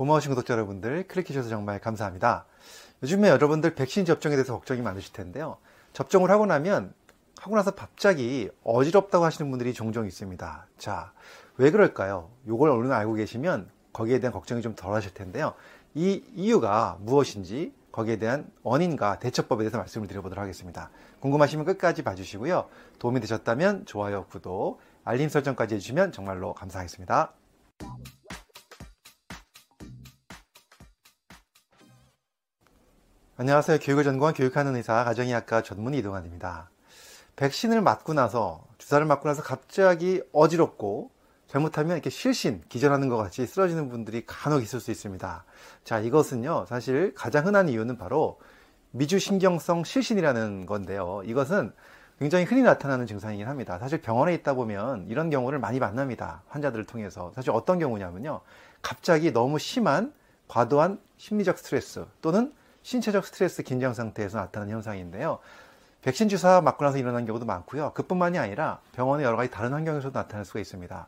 고마우신 구독자 여러분들 클릭해주셔서 정말 감사합니다. 요즘에 여러분들 백신 접종에 대해서 걱정이 많으실 텐데요. 접종을 하고 나면 하고 나서 갑자기 어지럽다고 하시는 분들이 종종 있습니다. 자, 왜 그럴까요? 요걸 얼른 알고 계시면 거기에 대한 걱정이 좀 덜 하실 텐데요. 이 이유가 무엇인지 거기에 대한 원인과 대처법에 대해서 말씀을 드려보도록 하겠습니다. 궁금하시면 끝까지 봐주시고요. 도움이 되셨다면 좋아요, 구독, 알림 설정까지 해주시면 정말로 감사하겠습니다. 안녕하세요. 교육을 전공한 교육하는 의사 가정의학과 전문 이동환입니다. 백신을 맞고 나서 주사를 맞고 나서 갑자기 어지럽고 잘못하면 이렇게 실신, 기절하는 것 같이 쓰러지는 분들이 간혹 있을 수 있습니다. 자, 이것은요, 사실 가장 흔한 이유는 바로 미주신경성 실신이라는 건데요. 이것은 굉장히 흔히 나타나는 증상이긴 합니다. 사실 병원에 있다 보면 이런 경우를 많이 만납니다. 환자들을 통해서. 사실 어떤 경우냐면요. 갑자기 너무 심한 과도한 심리적 스트레스 또는 신체적 스트레스 긴장 상태에서 나타나는 현상인데요. 백신 주사 맞고 나서 일어난 경우도 많고요. 그뿐만이 아니라 병원의 여러 가지 다른 환경에서도 나타날 수가 있습니다.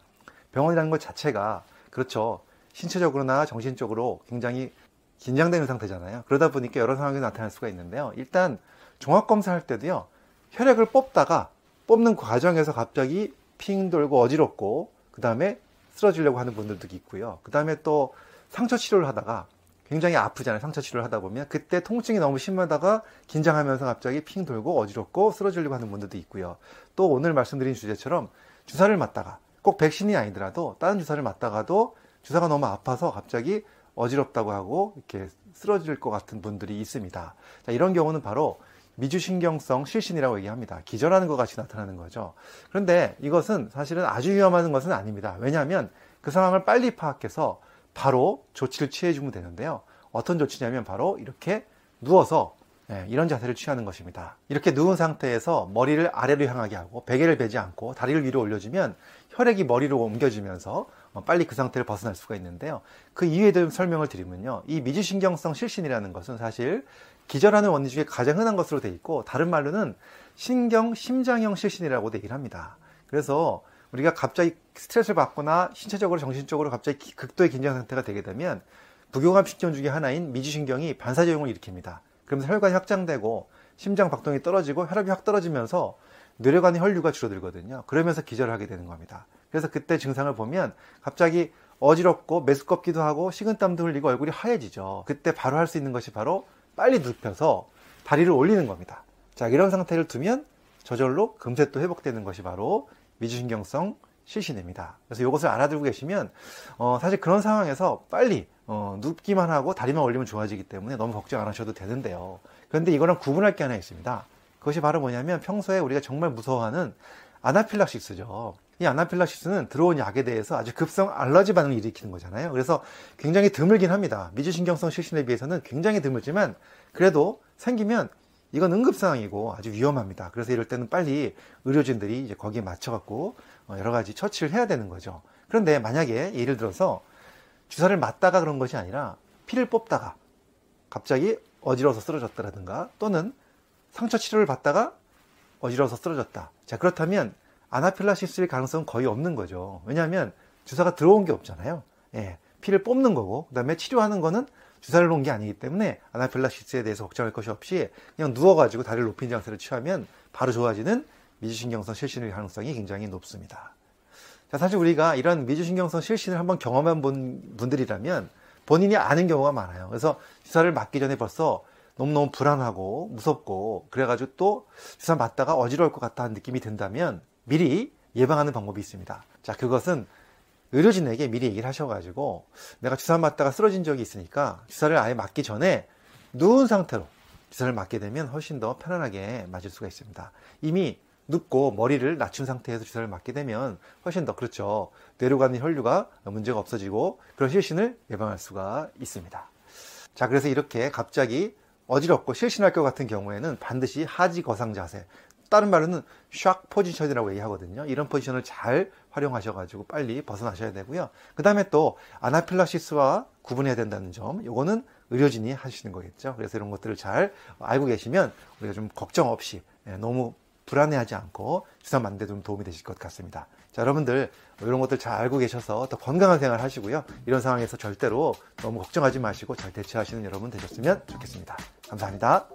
병원이라는 것 자체가 그렇죠. 신체적으로나 정신적으로 굉장히 긴장되는 상태잖아요. 그러다 보니까 여러 상황이 나타날 수가 있는데요. 일단 종합 검사할 때도요. 혈액을 뽑다가 뽑는 과정에서 갑자기 핑 돌고 어지럽고 그 다음에 쓰러지려고 하는 분들도 있고요. 그 다음에 또 상처 치료를 하다가 굉장히 아프잖아요. 상처 치료를 하다 보면 그때 통증이 너무 심하다가 긴장하면서 갑자기 핑 돌고 어지럽고 쓰러지려고 하는 분들도 있고요. 또 오늘 말씀드린 주제처럼 주사를 맞다가 꼭 백신이 아니더라도 다른 주사를 맞다가도 주사가 너무 아파서 갑자기 어지럽다고 하고 이렇게 쓰러질 것 같은 분들이 있습니다. 자, 이런 경우는 바로 미주신경성 실신이라고 얘기합니다. 기절하는 것 같이 나타나는 거죠. 그런데 이것은 사실은 아주 위험한 것은 아닙니다. 왜냐하면 그 상황을 빨리 파악해서 바로 조치를 취해주면 되는데요. 어떤 조치냐면 바로 이렇게 누워서 네, 이런 자세를 취하는 것입니다. 이렇게 누운 상태에서 머리를 아래로 향하게 하고 베개를 베지 않고 다리를 위로 올려주면 혈액이 머리로 옮겨지면서 어, 빨리 그 상태를 벗어날 수가 있는데요. 그 이유에 대한 설명을 드리면요. 이 미주신경성 실신이라는 것은 사실 기절하는 원인 중에 가장 흔한 것으로 되어 있고 다른 말로는 신경 심장형 실신이라고도 얘기를 합니다. 그래서 우리가 갑자기 스트레스를 받거나 신체적으로 정신적으로 갑자기 극도의 긴장 상태가 되게 되면 부교감 신경 중에 하나인 미주신경이 반사작용을 일으킵니다. 그러면서 혈관이 확장되고 심장 박동이 떨어지고 혈압이 확 떨어지면서 뇌혈관의 혈류가 줄어들거든요. 그러면서 기절을 하게 되는 겁니다. 그래서 그때 증상을 보면 갑자기 어지럽고 메스껍기도 하고 식은땀도 흘리고 얼굴이 하얘지죠. 그때 바로 할 수 있는 것이 바로 빨리 눕혀서 다리를 올리는 겁니다. 자, 이런 상태를 두면 저절로 금세 또 회복되는 것이 바로 미주신경성 실신입니다. 그래서 이것을 알아두고 계시면 어, 사실 그런 상황에서 빨리 어, 눕기만 하고 다리만 올리면 좋아지기 때문에 너무 걱정 안 하셔도 되는데요. 그런데 이거랑 구분할 게 하나 있습니다. 그것이 바로 뭐냐면 평소에 우리가 정말 무서워하는 아나필락시스죠. 이 아나필락시스는 들어온 약에 대해서 아주 급성 알러지 반응을 일으키는 거잖아요. 그래서 굉장히 드물긴 합니다. 미주신경성 실신에 비해서는 굉장히 드물지만 그래도 생기면 이건 응급 상황이고 아주 위험합니다. 그래서 이럴 때는 빨리 의료진들이 이제 거기에 맞춰갖고 어, 여러 가지 처치를 해야 되는 거죠. 그런데 만약에 예를 들어서 주사를 맞다가 그런 것이 아니라 피를 뽑다가 갑자기 어지러워서 쓰러졌다라든가 또는 상처 치료를 받다가 어지러워서 쓰러졌다. 자, 그렇다면 아나필라시스일 가능성은 거의 없는 거죠. 왜냐하면 주사가 들어온 게 없잖아요. 예, 피를 뽑는 거고, 그 다음에 치료하는 거는 주사를 놓은 게 아니기 때문에 아나필라시스에 대해서 걱정할 것이 없이 그냥 누워가지고 다리를 높인 장세를 취하면 바로 좋아지는 미주신경성 실신의 가능성이 굉장히 높습니다. 자, 사실 우리가 이런 미주신경성 실신을 한번 경험한 분들이라면 본인이 아는 경우가 많아요. 그래서 주사를 맞기 전에 벌써 너무너무 불안하고 무섭고 그래가지고 또 주사 맞다가 어지러울 것 같다는 느낌이 든다면 미리 예방하는 방법이 있습니다. 자, 그것은 의료진에게 미리 얘기를 하셔가지고 내가 주사 맞다가 쓰러진 적이 있으니까 주사를 아예 맞기 전에 누운 상태로 주사를 맞게 되면 훨씬 더 편안하게 맞을 수가 있습니다. 이미 눕고 머리를 낮춘 상태에서 주사를 맞게 되면 훨씬 더 그렇죠. 뇌로 가는 혈류가 문제가 없어지고 그런 실신을 예방할 수가 있습니다. 자, 그래서 이렇게 갑자기 어지럽고 실신할 것 같은 경우에는 반드시 하지 거상 자세, 다른 말로는 샥 포지션이라고 얘기하거든요. 이런 포지션을 잘 활용하셔가지고 빨리 벗어나셔야 되고요. 그 다음에 또 아나필라시스와 구분해야 된다는 점, 요거는 의료진이 하시는 거겠죠. 그래서 이런 것들을 잘 알고 계시면 우리가 좀 걱정 없이 예, 너무 불안해하지 않고 주사 맞는 데좀 도움이 되실 것 같습니다. 자, 여러분들 이런 것들 잘 알고 계셔서 더 건강한 생활 하시고요. 이런 상황에서 절대로 너무 걱정하지 마시고 잘 대처하시는 여러분 되셨으면 좋겠습니다. 감사합니다.